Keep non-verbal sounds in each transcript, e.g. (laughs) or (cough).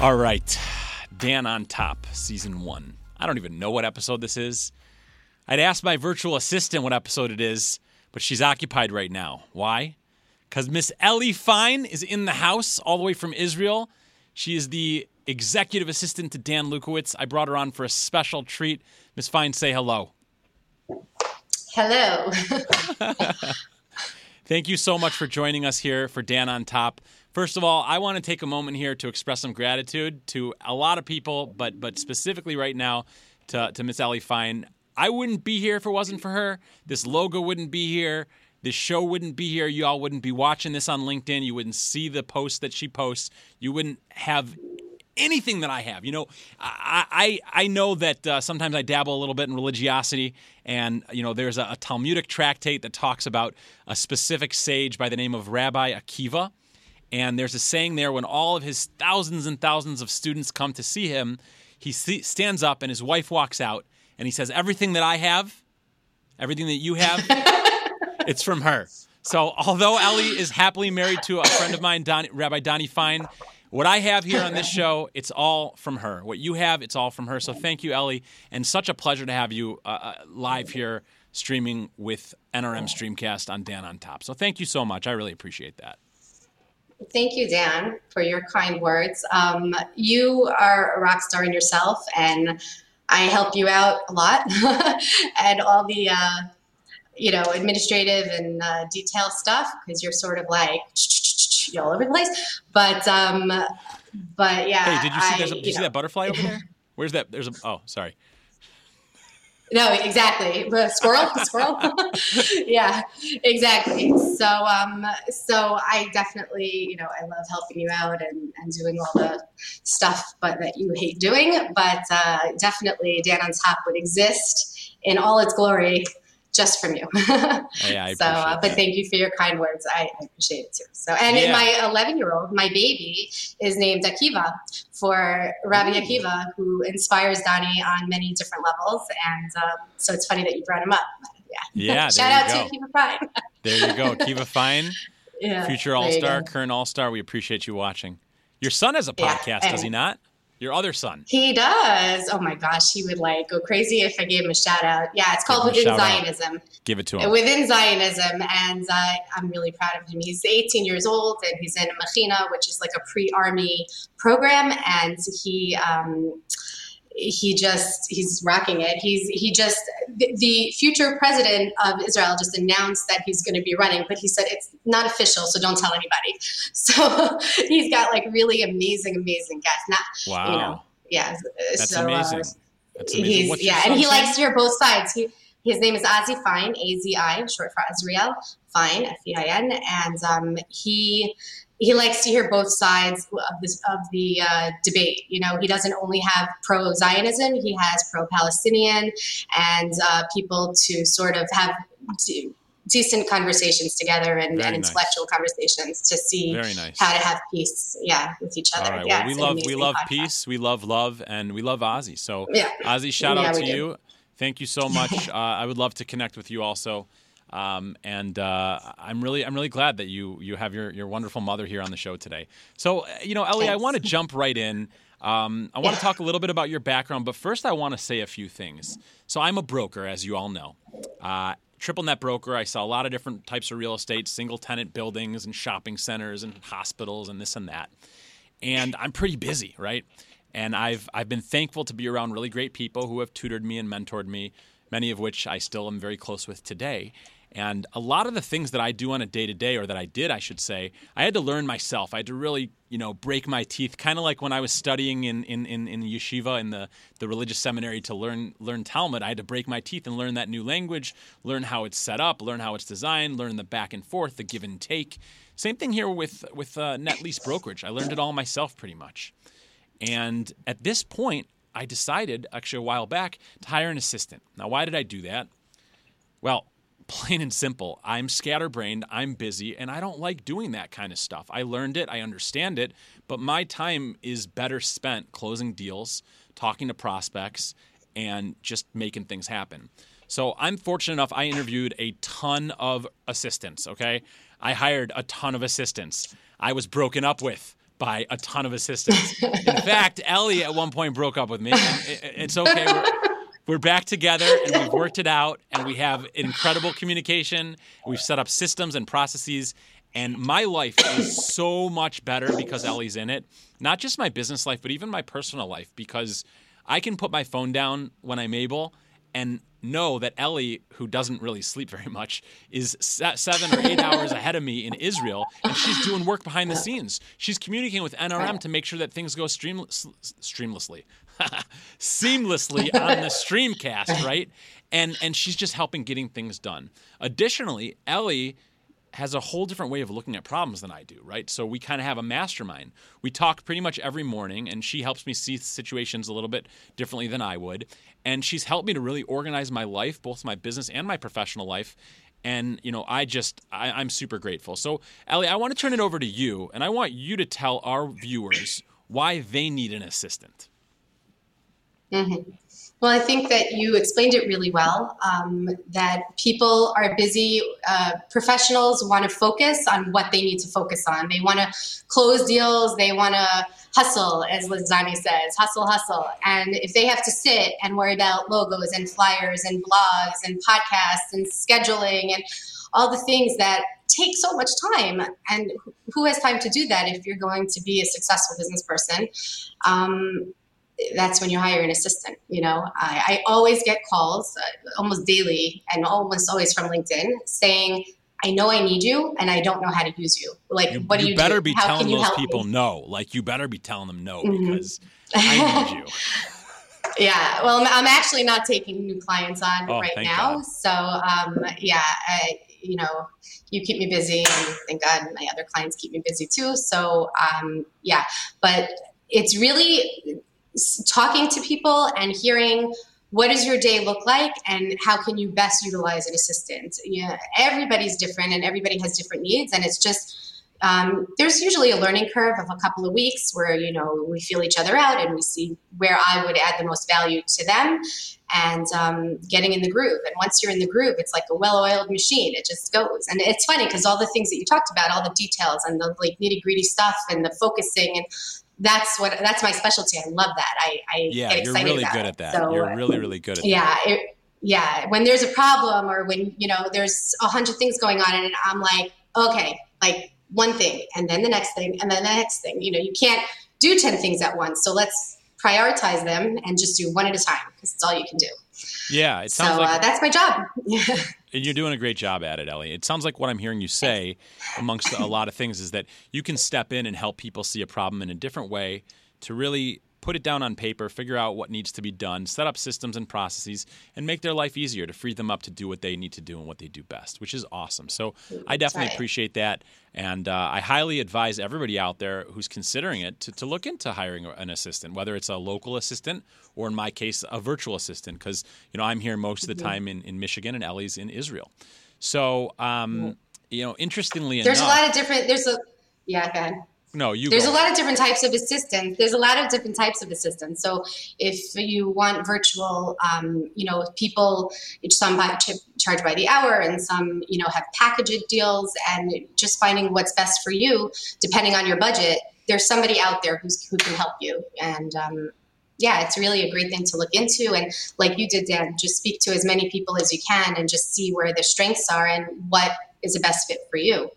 All right. Dan on Top, Season 1. I don't even know what episode this is. I'd ask my virtual assistant what episode it is, but she's occupied right now. Why? Because Miss Ellie Fein is in the house all the way from Israel. She is the executive assistant to Dan Lukowitz. I brought her on for a special treat. Miss Fein, say hello. Hello. (laughs) Thank you so much for joining us here for Dan on Top. First of all, I want to take a moment here to express some gratitude to a lot of people, but but specifically right now to, to Miss Ellie Fein. I wouldn't be here if it wasn't for her. This logo wouldn't be here. This show wouldn't be here. You all wouldn't be watching this on LinkedIn. You wouldn't see the posts that she posts. You wouldn't have anything that I have. You know, I I, I know that uh, sometimes I dabble a little bit in religiosity, and you know, there's a, a Talmudic tractate that talks about a specific sage by the name of Rabbi Akiva. And there's a saying there when all of his thousands and thousands of students come to see him, he stands up and his wife walks out and he says, Everything that I have, everything that you have, (laughs) it's from her. So, although Ellie is happily married to a friend of mine, Don, Rabbi Donnie Fein, what I have here on this show, it's all from her. What you have, it's all from her. So, thank you, Ellie. And such a pleasure to have you uh, uh live here streaming with NRM Streamcast on Dan on Top. So, thank you so much. I really appreciate that. Thank you, Dan, for your kind words. Um, you are a rock star in yourself, and I help you out a lot. (laughs) and all the, uh, you know, administrative and uh, detail stuff, because you're sort of like all over the place. But, um, but yeah. Hey, did you see, I, a, did you see that butterfly over there? Where's that? There's a. Oh, sorry. No, exactly. Squirrel, squirrel. (laughs) yeah, exactly. So, um, so I definitely, you know, I love helping you out and, and doing all the stuff, but that you hate doing. But uh, definitely, Dan on Top would exist in all its glory just from you. (laughs) yeah, I so, uh, but thank you for your kind words. I, I appreciate it too. So, and yeah. my 11 year old, my baby, is named Akiva for Rabbi Ooh. Akiva, who inspires Donnie on many different levels. And um, so it's funny that you brought him up. Yeah. Yeah. (laughs) Shout out go. to Akiva Fein. (laughs) there you go. Akiva Fein, yeah, future All Star, current All Star. We appreciate you watching. Your son has a podcast, yeah, does he not? Your other son. He does. Oh my gosh, he would like go crazy if I gave him a shout out. Yeah, it's called Within Zionism. Out. Give it to him. Within Zionism, and uh, I'm really proud of him. He's 18 years old, and he's in Mechina, which is like a pre-army program, and he. Um, he just he's rocking it. He's he just the, the future president of Israel just announced that he's going to be running, but he said it's not official, so don't tell anybody. (laughs) So he's got like really amazing, amazing guests. Not wow, you know, yeah, that's so, amazing. Uh, that's amazing. He's, yeah, and he likes to hear both sides. He, his name is Azi Fein, A Z I, short for Azriel Fein, F E I N, and um, he he likes to hear both sides of this of the uh, debate. You know, he doesn't only have pro Zionism; he has pro Palestinian and uh, people to sort of have decent conversations together and, and intellectual nice. conversations to see nice. how to have peace, yeah, with each other. Right. Yeah, well, we love we love podcast. peace, we love love, and we love Azi. So, yeah. Azi, shout yeah, out to do. you. Thank you so much. (laughs) uh, I would love to connect with you also. Um, and uh, I'm really I'm really glad that you you have your your wonderful mother here on the show today. So uh, you know, Ellie, Thanks. I want to jump right in. Um, I want to talk a little bit about your background, but first I want to say a few things. So I'm a broker, as you all know. Uh, triple net broker. I sell a lot of different types of real estate, single tenant buildings and shopping centers and hospitals and this and that. And I'm pretty busy, right? And I've I've been thankful to be around really great people who have tutored me and mentored me, many of which I still am very close with today. And a lot of the things that I do on a day to day, or that I did, I should say, I had to learn myself. I had to really, you know, break my teeth, kind of like when I was studying in, in, in, in yeshiva in the, the religious seminary to learn learn Talmud. I had to break my teeth and learn that new language, learn how it's set up, learn how it's designed, learn the back and forth, the give and take. Same thing here with with uh, net lease brokerage. I learned it all myself pretty much. And at this point, I decided actually a while back to hire an assistant. Now, why did I do that? Well, plain and simple. I'm scatterbrained, I'm busy, and I don't like doing that kind of stuff. I learned it, I understand it, but my time is better spent closing deals, talking to prospects, and just making things happen. So I'm fortunate enough, I interviewed a ton of assistants, okay? I hired a ton of assistants. I was broken up with by a ton of assistants. In (laughs) fact, Ellie at one point broke up with me. It's okay. We're, we're back together and we've (laughs) worked it out and we have incredible communication. We've set up systems and processes. And my life is so much better because Ellie's in it. Not just my business life, but even my personal life because I can put my phone down when I'm able and know that Ellie, who doesn't really sleep very much, is seven or eight hours ahead of me in Israel, and she's doing work behind the scenes. She's communicating with NRM to make sure that things go stream- streamlessly, (laughs) seamlessly on the streamcast, (laughs) right? And and she's just helping getting things done. Additionally, Ellie has a whole different way of looking at problems than I do, right? So we kind of have a mastermind. We talk pretty much every morning, and she helps me see situations a little bit differently than I would. And she's helped me to really organize my life, both my business and my professional life. And, you know, I just, I, am super grateful. So, Ellie, I want to turn it over to you, and I want you to tell our viewers why they need an assistant. Mm-hmm. Well, I think that you explained it really well. Um, that people are busy, uh, professionals want to focus on what they need to focus on. They want to close deals, they want to hustle, as Lizani says, hustle, hustle. And if they have to sit and worry about logos and flyers and blogs and podcasts and scheduling and all the things that take so much time, and who has time to do that if you're going to be a successful business person? Um, that's when you hire an assistant. You know, I, I always get calls uh, almost daily and almost always from LinkedIn saying, I know I need you and I don't know how to use you. Like, you, what do you, you better do? be how telling those people me? no. Like, you better be telling them no mm-hmm. because I need you. (laughs) yeah. Well, I'm actually not taking new clients on oh, right now. God. So, um, yeah, I, you know, you keep me busy and thank God my other clients keep me busy too. So, um, yeah, but it's really talking to people and hearing what does your day look like and how can you best utilize an assistant? Yeah everybody's different and everybody has different needs and it's just um, there's usually a learning curve of a couple of weeks where you know we feel each other out and we see where i would add the most value to them and um, getting in the groove. And once you're in the groove it's like a well-oiled machine. It just goes. And it's funny because all the things that you talked about all the details and the like nitty-gritty stuff and the focusing and that's what that's my specialty. I love that. I, I yeah, get excited you're really good it. at that. So, you're really really good at yeah, that. Yeah, yeah. When there's a problem or when you know there's a hundred things going on, and I'm like, okay, like one thing, and then the next thing, and then the next thing. You know, you can't do ten things at once. So let's prioritize them and just do one at a time because it's all you can do. Yeah, it sounds so, like uh, that's my job. (laughs) and you're doing a great job at it, Ellie. It sounds like what I'm hearing you say, amongst a lot of things, is that you can step in and help people see a problem in a different way to really put it down on paper, figure out what needs to be done, set up systems and processes, and make their life easier to free them up to do what they need to do and what they do best, which is awesome. So I definitely appreciate that. And uh, I highly advise everybody out there who's considering it to, to look into hiring an assistant, whether it's a local assistant or, in my case, a virtual assistant, because you know I'm here most of the mm-hmm. time in, in Michigan and Ellie's in Israel. So, um, you know, interestingly enough, there's enough, a lot of different. There's a yeah, go ahead. No, you. There's go. a lot of different types of assistants. There's a lot of different types of assistants. So if you want virtual, um, you know, people some by, charge by the hour, and some you know have package deals, and just finding what's best for you depending on your budget. There's somebody out there who's who can help you, and um, yeah, it's really a great thing to look into. And like you did, Dan, just speak to as many people as you can, and just see where their strengths are and what is the best fit for you.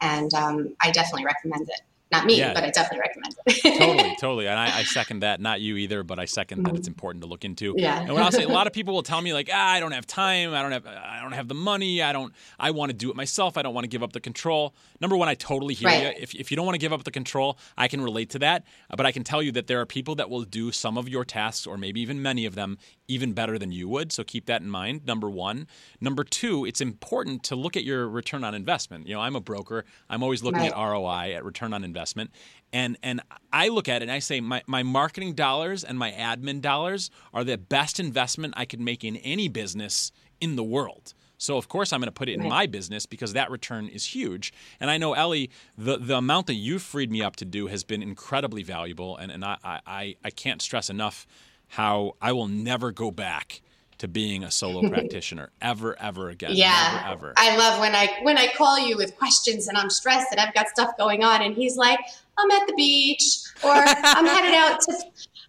And um, I definitely recommend it. Not me, yeah. but I definitely recommend it. totally, (laughs) totally. And I, I, second that. Not you either, but I 2nd mm-hmm. that it's mm-hmm. important to look into. Yeah. And what I'll say, a lot of (laughs) people will tell me like, ah, I don't have time. I don't have, I don't have the money. I don't, I want to do it myself. I don't want to give up the control. Number one, I totally hear right. you. If, if you don't want to give up the control, I can relate to that. But I can tell you that there are people that will do some of your tasks or maybe even many of them even better than you would. So keep that in mind. Number one. Number two, it's important to look at your return on investment. You know, I'm a broker. I'm always looking right. at ROI, at return on investment. And and I look at it and I say my, my marketing dollars and my admin dollars are the best investment I could make in any business in the world. So of course I'm going to put it in right. my business because that return is huge. And I know Ellie, the, the amount that you've freed me up to do has been incredibly valuable. And, and I, I, I can't stress enough how I will never go back to being a solo (laughs) practitioner ever, ever again. Yeah, never, ever. I love when I when I call you with questions and I'm stressed and I've got stuff going on, and he's like, "I'm at the beach," or "I'm (laughs) headed out to."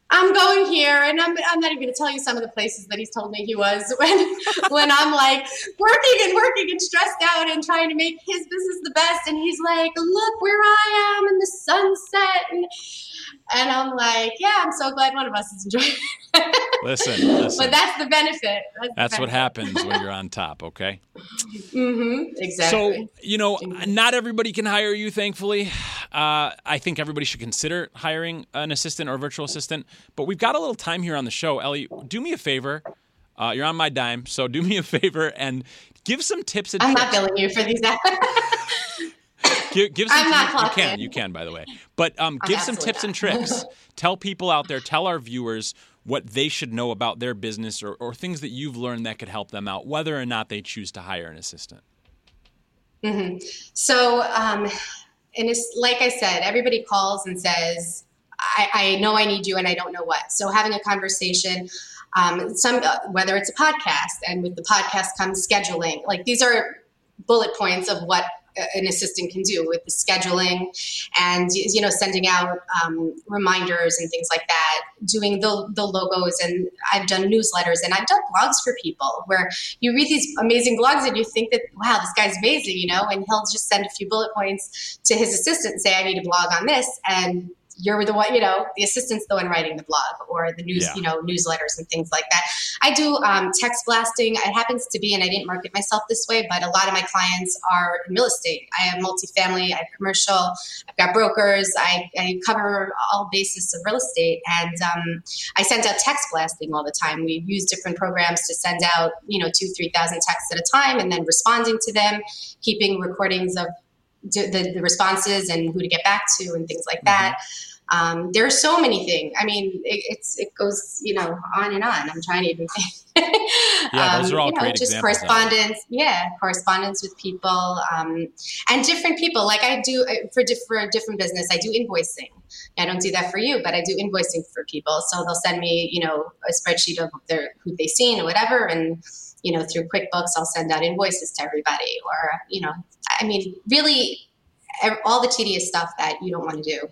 I'm going here, and I'm, I'm not even going to tell you some of the places that he's told me he was (laughs) when when I'm like working and working and stressed out and trying to make his business the best, and he's like, "Look where I am in the sunset," and and I'm like, yeah, I'm so glad one of us is enjoying it. listen, (laughs) listen. But that's the benefit. That's, the benefit. what happens when you're on top, okay? mm-hmm, exactly. So, you know, not everybody can hire you, thankfully. Uh, I think everybody should consider hiring an assistant or virtual assistant. But we've got a little time here on the show. Ellie, do me a favor. Uh, you're on my dime, so do me a favor and give some tips and I'm not billing you for these. (laughs) give, give some, I'm not you, you can, you can, by the way. But um, give some tips not. and tricks. (laughs) tell people out there, tell our viewers what they should know about their business or, or things that you've learned that could help them out, whether or not they choose to hire an assistant. Mm-hmm. So, um, and it's like I said, everybody calls and says, I, I, know I need you and I don't know what. So having a conversation, um, some uh, whether it's a podcast, and with the podcast comes scheduling. Like these are bullet points of what an assistant can do with the scheduling and you know sending out um, reminders and things like that. Doing the, the logos and i've done newsletters and i've done blogs for people where you read these amazing blogs and you think that wow this guy's amazing you know and he'll just send a few bullet points to his assistant say i need a blog on this. And you're the one, you know, the assistant's the one writing the blog or the news, yeah. you know, newsletters and things like that. I do um, text blasting. It happens to be, and I didn't market myself this way, but a lot of my clients are in real estate. I have multifamily, I have commercial, I've got brokers. I, I cover all bases of real estate, and um, I send out text blasting all the time. We use different programs to send out, you know, two, three thousand texts at a time, and then responding to them, keeping recordings of the, the responses and who to get back to and things like that. Mm-hmm. Um, there are so many things. I mean, it, it's it goes you know on and on. I'm trying to even think. (laughs) yeah, those are all um, you know, great just correspondence. Yeah, correspondence with people um, and different people. Like I do uh, for, for different business, I do invoicing. I don't do that for you, but I do invoicing for people. So they'll send me, you know, a spreadsheet of their who they've seen or whatever, and you know, through QuickBooks, I'll send out invoices to everybody. Or you know, I mean, really, all the tedious stuff that you don't want to do.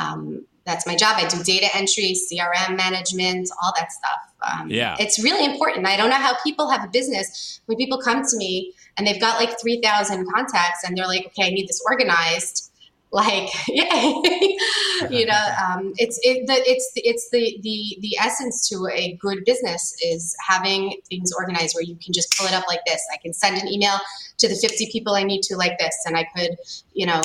Um, that's my job. I do data entry, CRM management, all that stuff. Um, yeah. It's really important. I don't know how people have a business when people come to me and they've got like 3,000 contacts and they're like, okay, I need this organized. Like, (laughs) yeah, (laughs) you know, um, it's it, the, it's it's the the the essence to a good business is having things organized where you can just pull it up like this. I can send an email to the 50 people I need to like this, and I could, you know,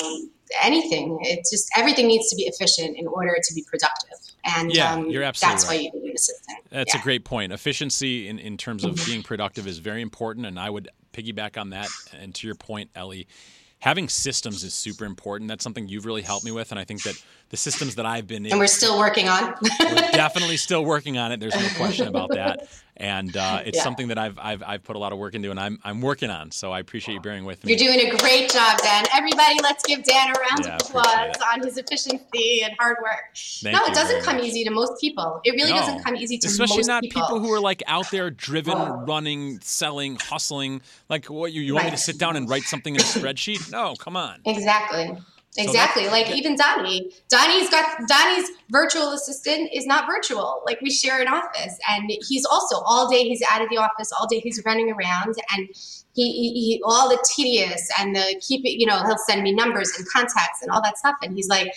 anything. It's just everything needs to be efficient in order to be productive. And yeah, um, you're absolutely that's right. why you need an assistant. That's yeah. a great point. Efficiency in, in terms of (laughs) being productive is very important, and I would piggyback on that. And to your point, Ellie, having systems is super important. That's something you've really helped me with, and I think that the systems that I've been in. and we're still working on. we're (laughs) definitely still working on it. There's no question about that (laughs) and uh, it's yeah. something that I've, I've I've put a lot of work into, and I'm I'm working on. So I appreciate you bearing with me. You're doing a great job, Dan. Everybody, let's give Dan a round yeah, of applause on his efficiency and hard work. Thank no, it doesn't come much. easy to most people. It really no. doesn't come easy to especially not people. people. who are like out there driven, running, selling, hustling. Like what you you want right. me to sit down and write something in a spreadsheet? No, come on. Exactly. Exactly. So like yeah. even Donnie. Donnie's got Donnie's virtual assistant is not virtual. Like we share an office and he's also all day he's out of the office, all day he's running around and he, he, he all the tedious and the keep it, you know, he'll send me numbers and contacts and all that stuff. And he's like,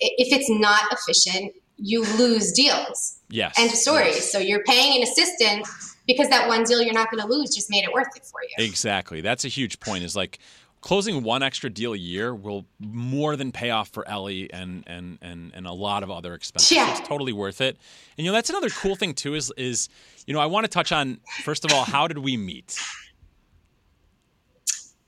if it's not efficient, you lose deals. Yes. End story. Yes. So you're paying an assistant because that one deal you're not going to lose just made it worth it for you. Exactly. That's a huge point. Is like closing one extra deal a year will more than pay off for Ellie and and and and a lot of other expenses. Yeah. It's totally worth it. And you know that's another cool thing too is is you know I want to touch on first of all how did we meet?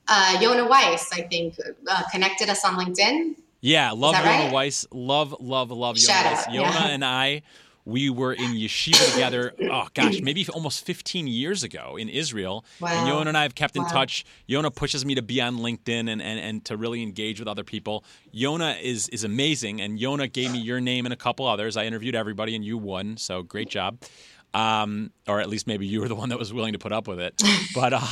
Uh, Yona Weiss, I think, uh, connected us on LinkedIn. Yeah, love Yona right? Weiss. Love, love, love Yona Weiss. Yona yeah. and I we were in yeshiva together. Oh gosh, maybe almost 15 years ago in Israel. Wow. And Yona and I have kept in wow. touch. Yona pushes me to be on LinkedIn and, and, and to really engage with other people. Yona is is amazing, and Yona gave me your name and a couple others. I interviewed everybody, and you won. So great job. Um, or at least maybe you were the one that was willing to put up with it. (laughs) But uh,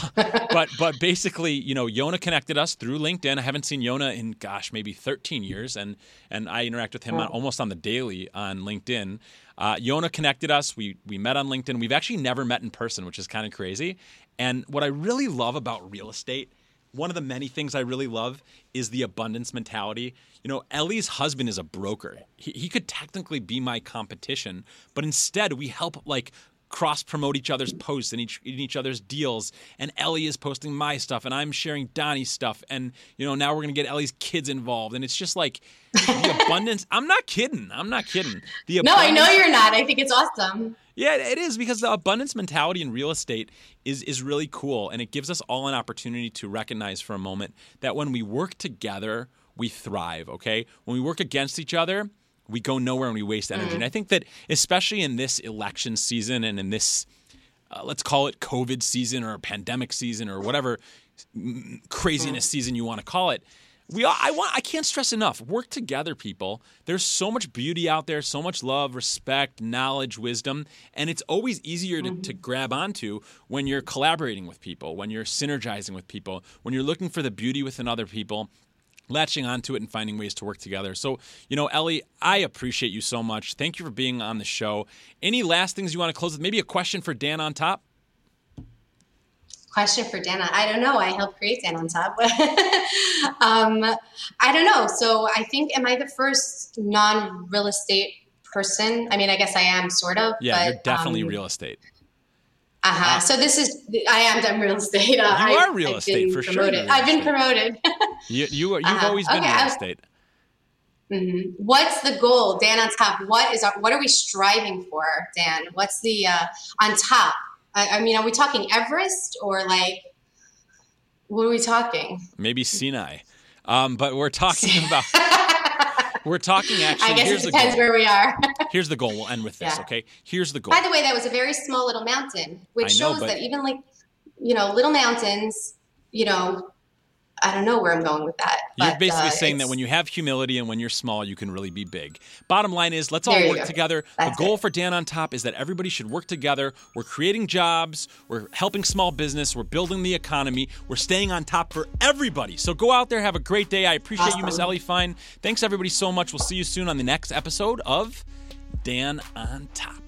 but but basically, you know, Yona connected us through LinkedIn. I haven't seen Yona in gosh, maybe 13 years, and and I interact with him on, almost on the daily on LinkedIn. Uh, Yona connected us. We we met on LinkedIn. We've actually never met in person, which is kind of crazy. And what I really love about real estate one of the many things I really love is the abundance mentality. You know, Ellie's husband is a broker. He, he could technically be my competition, but instead we help like cross promote each other's posts and each in each other's deals. And Ellie is posting my stuff, and I'm sharing Donnie's stuff. And you know, now we're gonna get Ellie's kids involved, and it's just like the (laughs) abundance. I'm not kidding. I'm not kidding. The no, I know you're not. I think it's awesome. Yeah, it is because the abundance mentality in real estate is is really cool, and it gives us all an opportunity to recognize for a moment that when we work together, we thrive. Okay, when we work against each other, we go nowhere and we waste energy. Mm. And I think that especially in this election season and in this, uh, let's call it COVID season or pandemic season or whatever craziness mm. season you want to call it we all, I want I can't stress enough. Work together, people. There's so much beauty out there, so much love, respect, knowledge, wisdom, and it's always easier to, mm-hmm. to grab onto when you're collaborating with people, when you're synergizing with people, when you're looking for the beauty within other people latching onto it and finding ways to work together. So, you know, Ellie, I appreciate you so much. Thank you for being on the show. Any last things you want to close with? Maybe a question for Dan on top? question for Dana. I don't know. I helped create Dan on top. (laughs) um, I don't know. So I think, am I the first non real estate person? I mean, I guess I am sort of. Yeah, but, you're definitely um, real estate. Uh-huh. Uh, so this is I am done real estate. Uh, you I, are real I've estate for promoted. sure. I've been promoted. (laughs) you you you've uh-huh. always been okay, real estate. Mm-hmm. What's the goal, Dan? On top, what is our, what are we striving for, Dan? What's the uh, on top? I, I mean, are we talking Everest or like what are we talking? Maybe Sinai. Um, but we're talking (laughs) about (laughs) we're talking (laughs) actually. I guess it depends where we are. (laughs) here's the goal. We'll end with this. Yeah. Okay. Here's the goal. By the way, that was a very small little mountain, which know, shows that even like you know little mountains, you know, I don't know where I'm going with that. You're basically uh, saying that when you have humility and when you're small, you can really be big. Bottom line is, let's all work go. together. That's the goal it. for Dan on Top is that everybody should work together. We're creating jobs, we're helping small business, we're building the economy, we're staying on top for everybody. So go out there, have a great day. I appreciate awesome. you, Miss Ellie Fein. Thanks everybody so much. We'll see you soon on the next episode of Dan on Top.